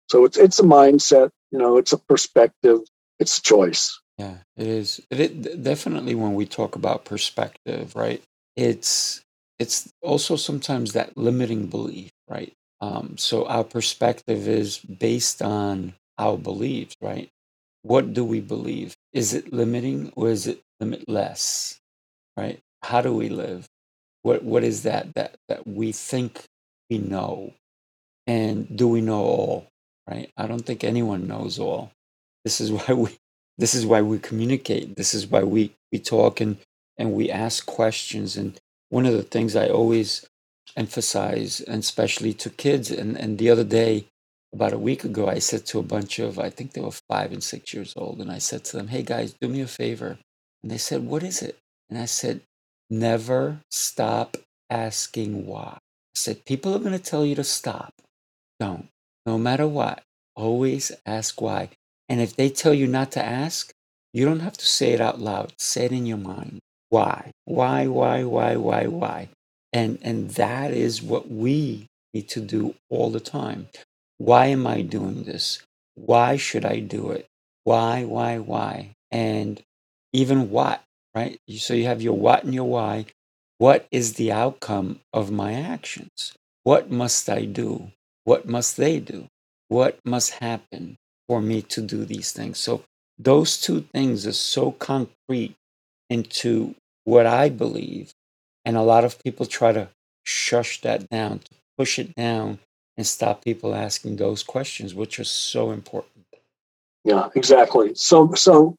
So it's it's a mindset, you know, it's a perspective, it's a choice. Yeah, it is. It, definitely when we talk about perspective, right? It's it's also sometimes that limiting belief, right? Um, so our perspective is based on our beliefs, right? What do we believe? Is it limiting or is it limitless? Right? How do we live? What what is that that that we think we know? And do we know all? Right? I don't think anyone knows all. This is why we this is why we communicate. This is why we, we talk and, and we ask questions and, one of the things I always emphasize, and especially to kids, and, and the other day, about a week ago, I said to a bunch of, I think they were five and six years old, and I said to them, hey guys, do me a favor. And they said, what is it? And I said, never stop asking why. I said, people are going to tell you to stop. Don't. No matter what, always ask why. And if they tell you not to ask, you don't have to say it out loud. Say it in your mind. Why? Why, why, why, why, why? And and that is what we need to do all the time. Why am I doing this? Why should I do it? Why, why, why? And even what, right? So you have your what and your why. What is the outcome of my actions? What must I do? What must they do? What must happen for me to do these things? So those two things are so concrete into what I believe. And a lot of people try to shush that down, to push it down and stop people asking those questions, which are so important. Yeah, exactly. So, so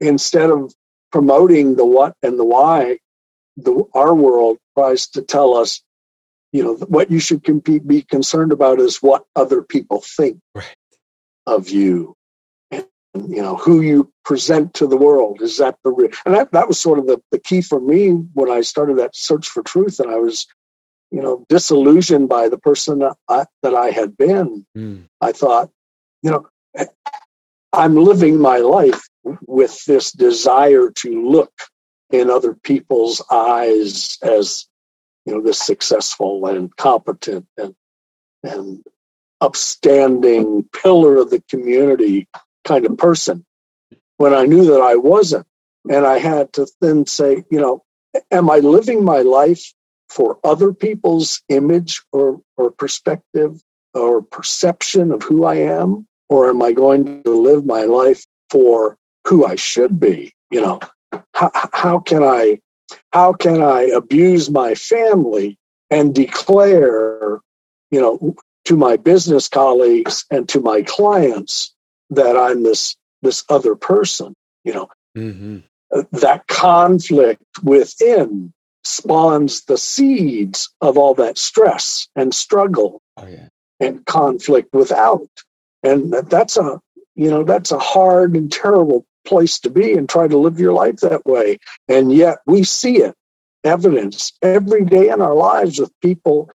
instead of promoting the what and the why, the, our world tries to tell us, you know, what you should compete, be concerned about is what other people think right. of you and you know who you present to the world is that the real and that, that was sort of the, the key for me when i started that search for truth and i was you know disillusioned by the person that i, that I had been mm. i thought you know i'm living my life with this desire to look in other people's eyes as you know this successful and competent and and upstanding pillar of the community kind of person when I knew that I wasn't. And I had to then say, you know, am I living my life for other people's image or, or perspective or perception of who I am? Or am I going to live my life for who I should be? You know, how, how can I how can I abuse my family and declare, you know, to my business colleagues and to my clients that I'm this this other person. You know, mm-hmm. that conflict within spawns the seeds of all that stress and struggle oh, yeah. and conflict without. And that's a you know that's a hard and terrible place to be and try to live your life that way. And yet we see it evidence every day in our lives with people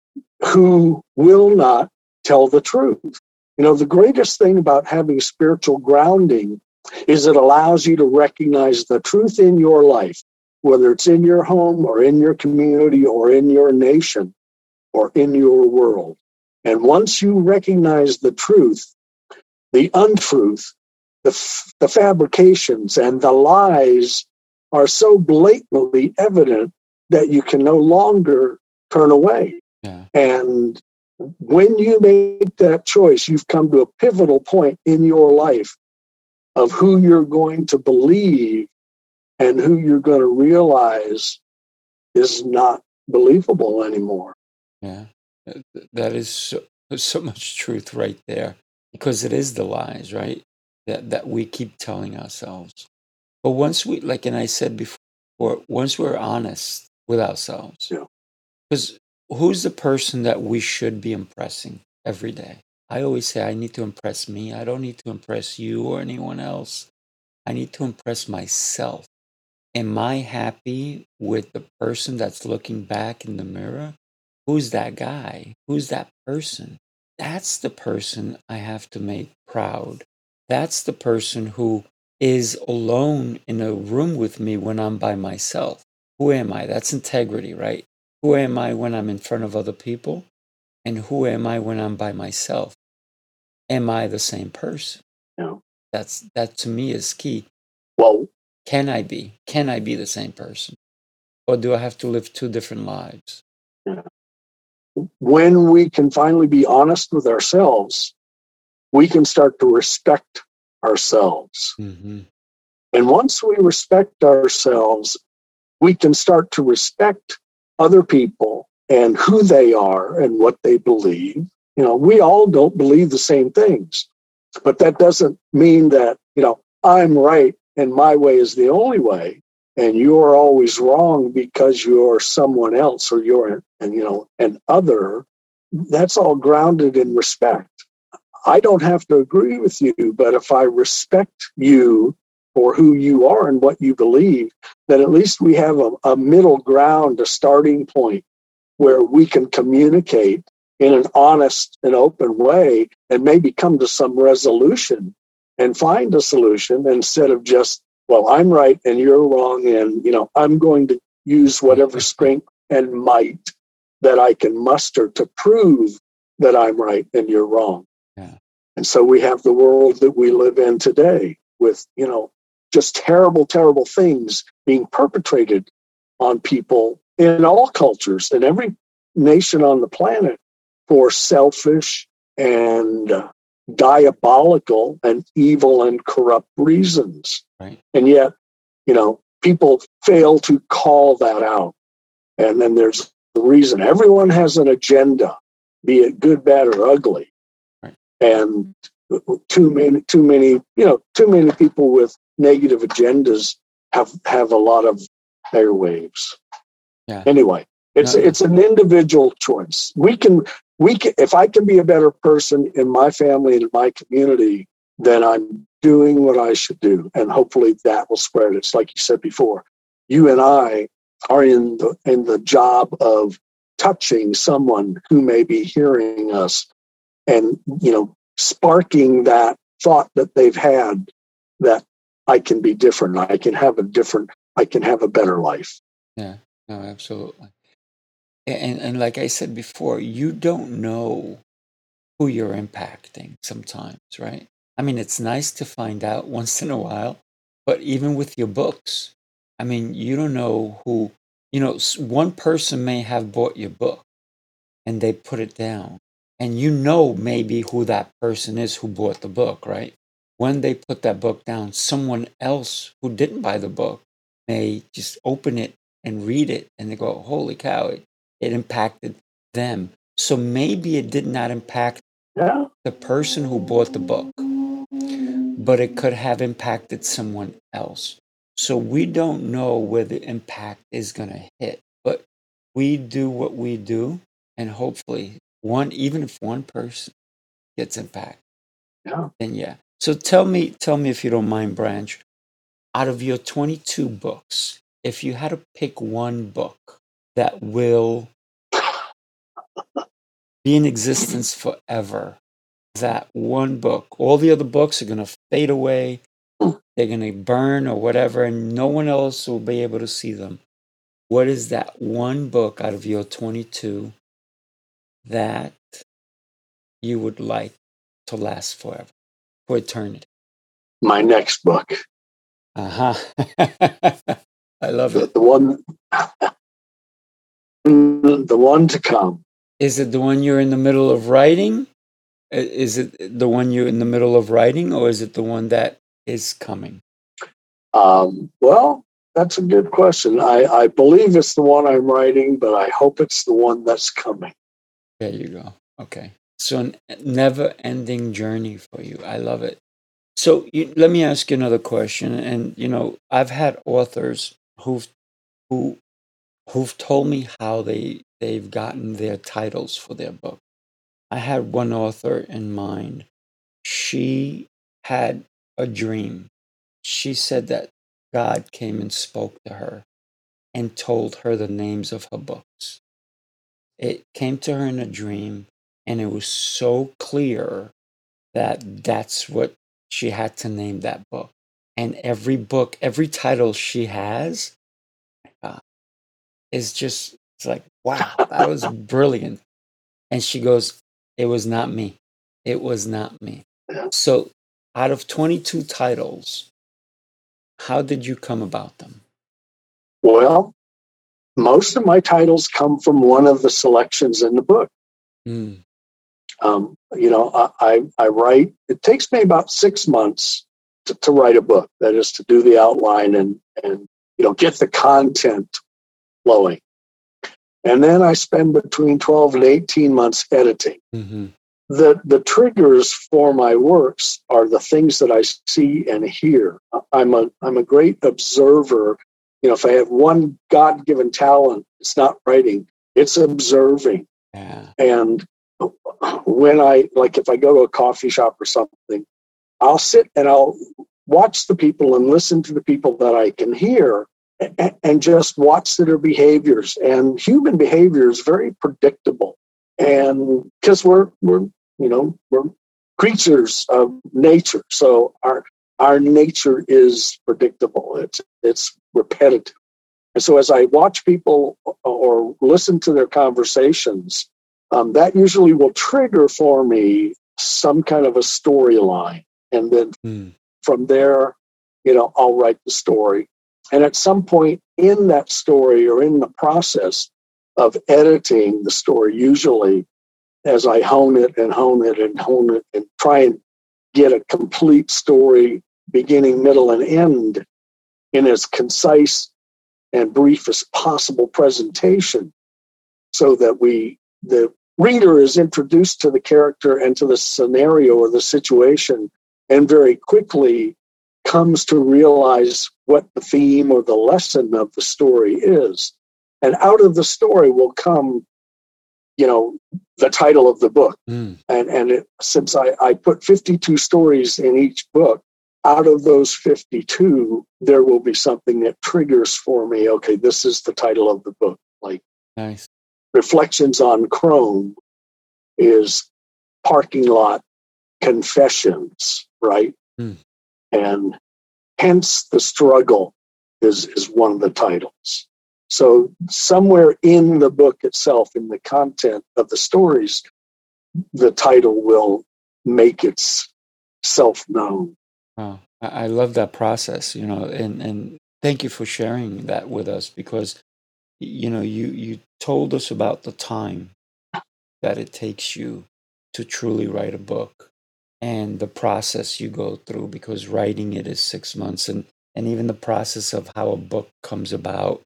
who will not tell the truth. You know, the greatest thing about having spiritual grounding is it allows you to recognize the truth in your life, whether it's in your home or in your community or in your nation or in your world. And once you recognize the truth, the untruth, the, f- the fabrications, and the lies are so blatantly evident that you can no longer turn away. Yeah. And when you make that choice, you've come to a pivotal point in your life of who you're going to believe and who you're going to realize is not believable anymore. Yeah, that is so, so much truth right there because it is the lies, right? That, that we keep telling ourselves. But once we, like, and I said before, once we're honest with ourselves, because yeah who's the person that we should be impressing every day? I always say I need to impress me. I don't need to impress you or anyone else. I need to impress myself. Am I happy with the person that's looking back in the mirror? Who's that guy? Who's that person? That's the person I have to make proud. That's the person who is alone in a room with me when I'm by myself. Who am I? That's integrity, right? Who am I when I'm in front of other people? And who am I when I'm by myself? Am I the same person? No. That's that to me is key. Well, can I be? Can I be the same person? Or do I have to live two different lives? When we can finally be honest with ourselves, we can start to respect ourselves. Mm-hmm. And once we respect ourselves, we can start to respect other people and who they are and what they believe. You know, we all don't believe the same things, but that doesn't mean that, you know, I'm right and my way is the only way. and you're always wrong because you're someone else or you're and you know an other that's all grounded in respect i don't have to agree with you but if i respect you for who you are and what you believe then at least we have a, a middle ground a starting point where we can communicate in an honest and open way and maybe come to some resolution and find a solution instead of just well i'm right and you're wrong and you know i'm going to use whatever strength and might that i can muster to prove that i'm right and you're wrong Yeah. and so we have the world that we live in today with you know just terrible terrible things being perpetrated on people in all cultures in every nation on the planet for selfish and uh, diabolical and evil and corrupt reasons. Right. And yet, you know, people fail to call that out. And then there's the reason everyone has an agenda, be it good, bad, or ugly. Right. And too many, too many, you know, too many people with negative agendas have have a lot of airwaves. Yeah. Anyway, it's No. it's an individual choice. We can we can if I can be a better person in my family and in my community, then I'm doing what I should do, and hopefully that will spread. It's like you said before. You and I are in the in the job of touching someone who may be hearing us, and you know, sparking that thought that they've had that I can be different. I can have a different. I can have a better life. Yeah. No, absolutely. And and like I said before, you don't know who you're impacting sometimes, right? I mean, it's nice to find out once in a while, but even with your books, I mean, you don't know who, you know, one person may have bought your book and they put it down, and you know maybe who that person is who bought the book, right? When they put that book down, someone else who didn't buy the book may just open it and read it and they go, holy cow, it, it impacted them. So maybe it did not impact Yeah, the person who bought the book, but it could have impacted someone else. So we don't know where the impact is going to hit, but we do what we do, and hopefully, one even if one person gets impacted, yeah. then yeah. So tell me, tell me if you don't mind, Branch. Out of your twenty-two books, if you had to pick one book that will be in existence forever, that one book. All the other books are going to fade away, they're going to burn or whatever, and no one else will be able to see them. What is that one book out of your 22 that you would like to last forever, for eternity? My next book, Uh huh. I love the, it. the one, the one to come. Is it the one you're in the middle of writing? Is it the one you're in the middle of writing, or is it the one that is coming? Um, well, that's a good question. I, I believe it's the one I'm writing, but I hope it's the one that's coming. There you go. Okay. So, an never ending journey for you. I love it. So, you, let me ask you another question. And, you know, I've had authors who've, who, who've told me how they, they've gotten their titles for their book. I had one author in mind. She had a dream. She said that God came and spoke to her and told her the names of her books. It came to her in a dream, and it was so clear that that's what she had to name that book. And every book, every title she has is just, it's like, wow, that was brilliant. And she goes, it was not me. It was not me. So, out of 22 titles, how did you come about them? Well, most of my titles come from one of the selections in the book. Mm, Um, you know, I, I, I write, it takes me about six months to, to write a book. That is to do the outline and, and, you know, get the content flowing. And then I spend between 12 and 18 months editing. hmm The, the triggers for my works are the things that I see and hear. I'm a, I'm a great observer you know, if I have one God given talent, it's not writing, it's observing. Yeah. And when I, like, if I go to a coffee shop or something, I'll sit and I'll watch the people and listen to the people that I can hear and, just watch their behaviors. And human behavior is very predictable. And because we're, we're, you know, we're creatures of nature. So our, our nature is predictable. It's, it's repetitive. And so as I watch people or listen to their conversations, um, that usually will trigger for me some kind of a storyline. And then mm. from there, you know, I'll write the story. And at some point in that story or in the process of editing the story, usually as I hone it and hone it and hone it and try and get a complete story, beginning, middle, and end in as concise and brief as possible presentation so that we the reader is introduced to the character and to the scenario or the situation and very quickly comes to realize what the theme or the lesson of the story is. And out of the story will come you know the title of the book. Mm. and and it, since I, I put 52 stories in each book out of those 52 there will be something that triggers for me okay this is the title of the book. Like nice. Reflections on chrome is parking lot confessions right? Mm. And hence the struggle is is one of the titles. So somewhere in the book itself in the content of the stories the title will make itself known. Wow. I love that process, you know, and, and thank you for sharing that with us because, you know, you, you told us about the time that it takes you to truly write a book and the process you go through because writing it is six months and, and even the process of how a book comes about.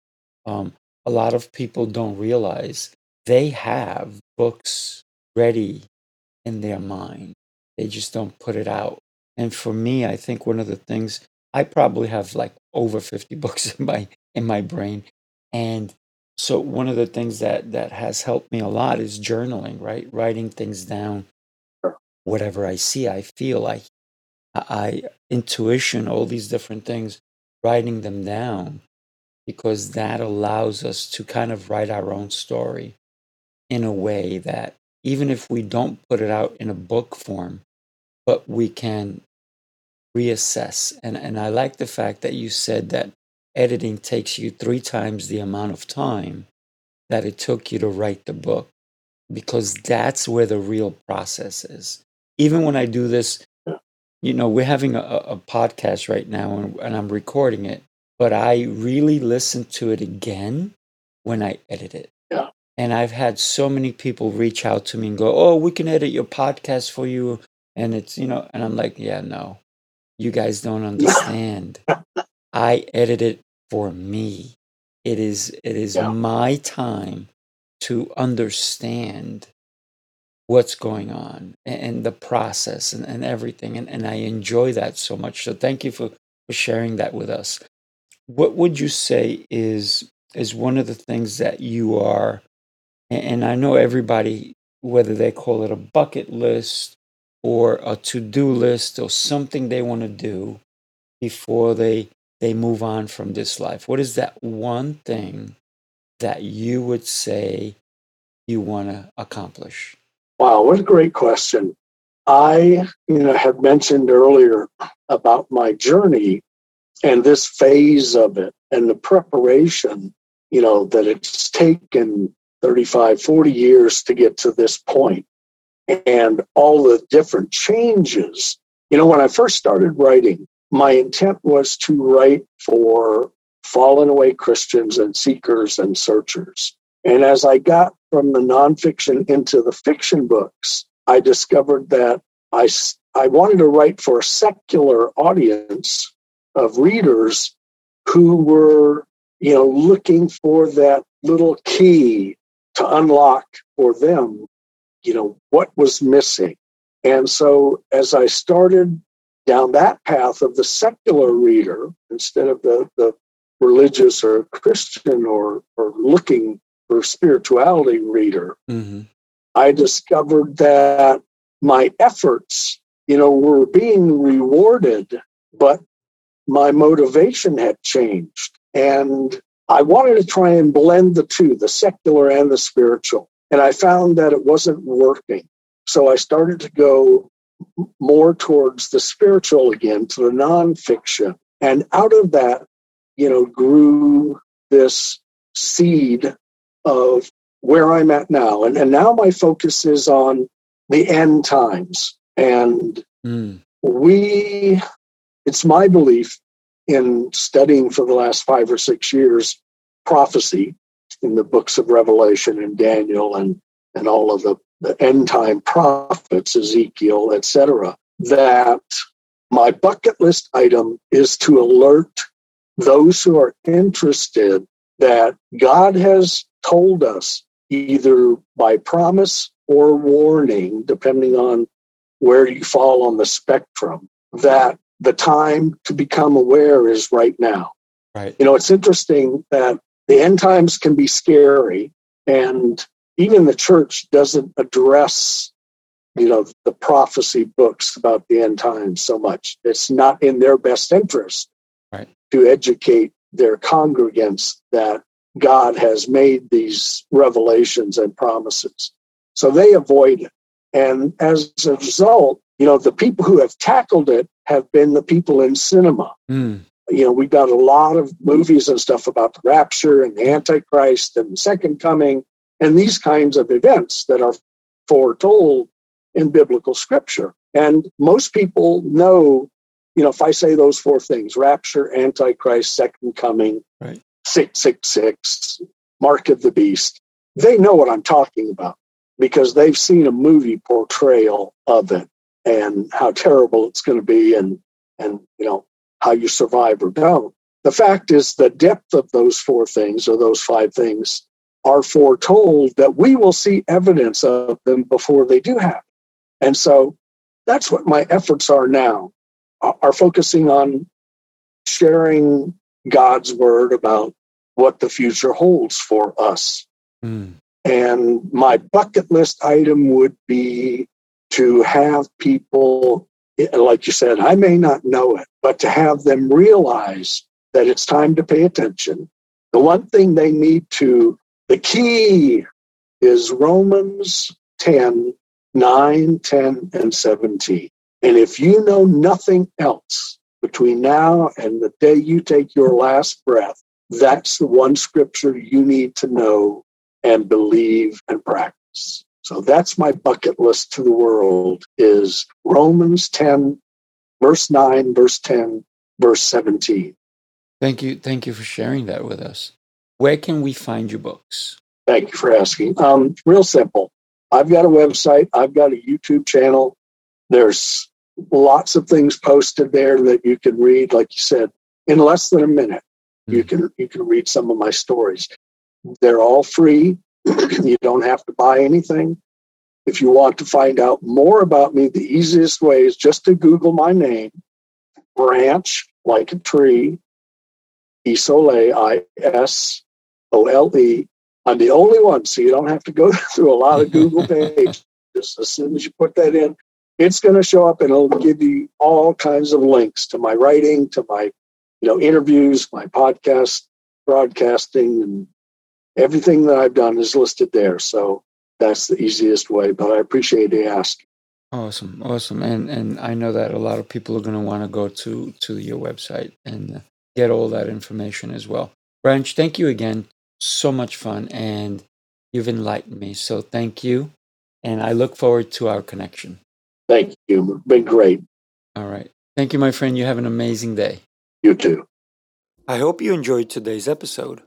Um, a lot of people don't realize they have books ready in their mind. They just don't put it out and for me, I think one of the things I probably have like over 50 books in my in my brain. And so one of the things that that has helped me a lot is journaling, right? Writing things down. Whatever I see, I feel like I intuition, all these different things, writing them down because that allows us to kind of write our own story in a way that even if we don't put it out in a book form, but we can reassess. And, and I like the fact that you said that editing takes you three times the amount of time that it took you to write the book, because that's where the real process is. Even when I do this, you know, we're having a, a podcast right now and, and I'm recording it, but I really listen to it again when I edit it. Yeah. And I've had so many people reach out to me and go, Oh, we can edit your podcast for you and it's you know and i'm like yeah no you guys don't understand i edit it for me it is it is yeah. my time to understand what's going on and, the process and, and everything and, and i enjoy that so much. So thank you for, for sharing that with us. What would you say is is one of the things that you are and i know everybody whether they call it a bucket list or a to-do list or something they want to do before they they move on from this life what is that one thing that you would say you want to accomplish wow what a great question i you know had mentioned earlier about my journey and this phase of it and the preparation you know that it's taken 35 40 years to get to this point and all the different changes. You know, when I first started writing, my intent was to write for fallen away Christians and seekers and searchers. And as I got from the nonfiction into the fiction books, I discovered that I, I wanted to write for a secular audience of readers who were, you know, looking for that little key to unlock for them you know, what was missing. And so as I started down that path of the secular reader instead of the, the religious or Christian or, or looking for spirituality reader, mm-hmm. I discovered that my efforts, you know, were being rewarded, but my motivation had changed. And I wanted to try and blend the two, the secular and the spiritual. And I found that it wasn't working. So I started to go more towards the spiritual again, to the nonfiction. And out of that, you know, grew this seed of where I'm at now. And, and now my focus is on the end times. And mm. we, it's my belief in studying for the last five or six years prophecy in the books of Revelation and Daniel and, and all of the, the end time prophets, Ezekiel, etc., that my bucket list item is to alert those who are interested that God has told us either by promise or warning, depending on where you fall on the spectrum, that the time to become aware is right now. Right. You know, it's interesting that the end times can be scary, and even the church doesn't address, you know, the prophecy books about the end times so much. It's not in their best interest right. to educate their congregants that God has made these revelations and promises. So they avoid it. And as a result, you know, the people who have tackled it have been the people in cinema. Mm. You know, we've got a lot of movies and stuff about the rapture and the Antichrist and the second coming and these kinds of events that are foretold in biblical scripture. And most people know, you know, if I say those four things rapture, Antichrist, second coming, right. 666, Mark of the Beast, they know what I'm talking about because they've seen a movie portrayal of it and how terrible it's going to be and and you know how you survive or don't. The fact is the depth of those four things or those five things are foretold that we will see evidence of them before they do happen. And so that's what my efforts are now are focusing on sharing god's word about what the future holds for us mm. and my bucket list item would be to have people, like you said, I may not know it, but to have them realize that it's time to pay attention. The one thing they need to, the key is Romans 10, 9, 10, and 17. And if you know nothing else between now and the day you take your last breath, that's the one scripture you need to know and believe and practice. So that's my bucket list to the world is Romans 10, verse 9, verse 10, verse 17. Thank you. Thank you for sharing that with us. Where can we find your books? Thank you for asking. Um, real simple. I've got a website. I've got a YouTube channel. There's lots of things posted there that you can read. Like you said, in less than a minute, mm-hmm. you hmm. can you can read some of my stories. They're all free. you don't have to buy anything. If you want to find out more about me, the easiest way is just to Google my name, branch like a tree, Isole, I S O L E. I'm the only one, so you don't have to go through a lot of Google pages. Just as soon as you put that in, it's going to show up and it'll give you all kinds of links to my writing, to my you know interviews, my podcast, broadcasting, and everything that I've done is listed there. So that's the easiest way, but I appreciate the ask. Awesome, awesome, and and I know that a lot of people are going to want to go to to your website and get all that information as well. Branch, thank you again. So much fun, and you've enlightened me. So thank you, and I look forward to our connection. Thank you. It's been great. All right. Thank you, my friend. You have an amazing day. You too. I hope you enjoyed today's episode.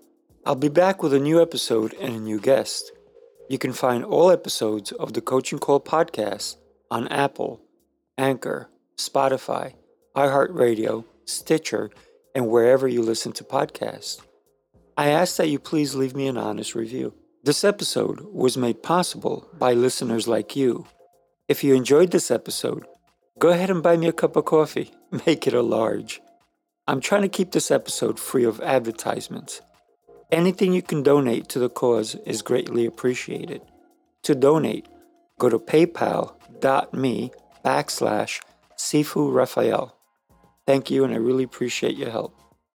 I'll be back with a new episode and a new guest. You can find all episodes of the Coaching Call podcast on Apple, Anchor, Spotify, iHeartRadio, Stitcher, and wherever you listen to podcasts. I ask that you please leave me an honest review. This episode was made possible by listeners like you. If you enjoyed this episode, go ahead and buy me a cup of coffee. Make it a large. I'm trying to keep this episode free of advertisements. Anything you can donate to the cause is greatly appreciated. To donate, go to paypal.me backslash Sifu Raphael. Thank you, and I really appreciate your help.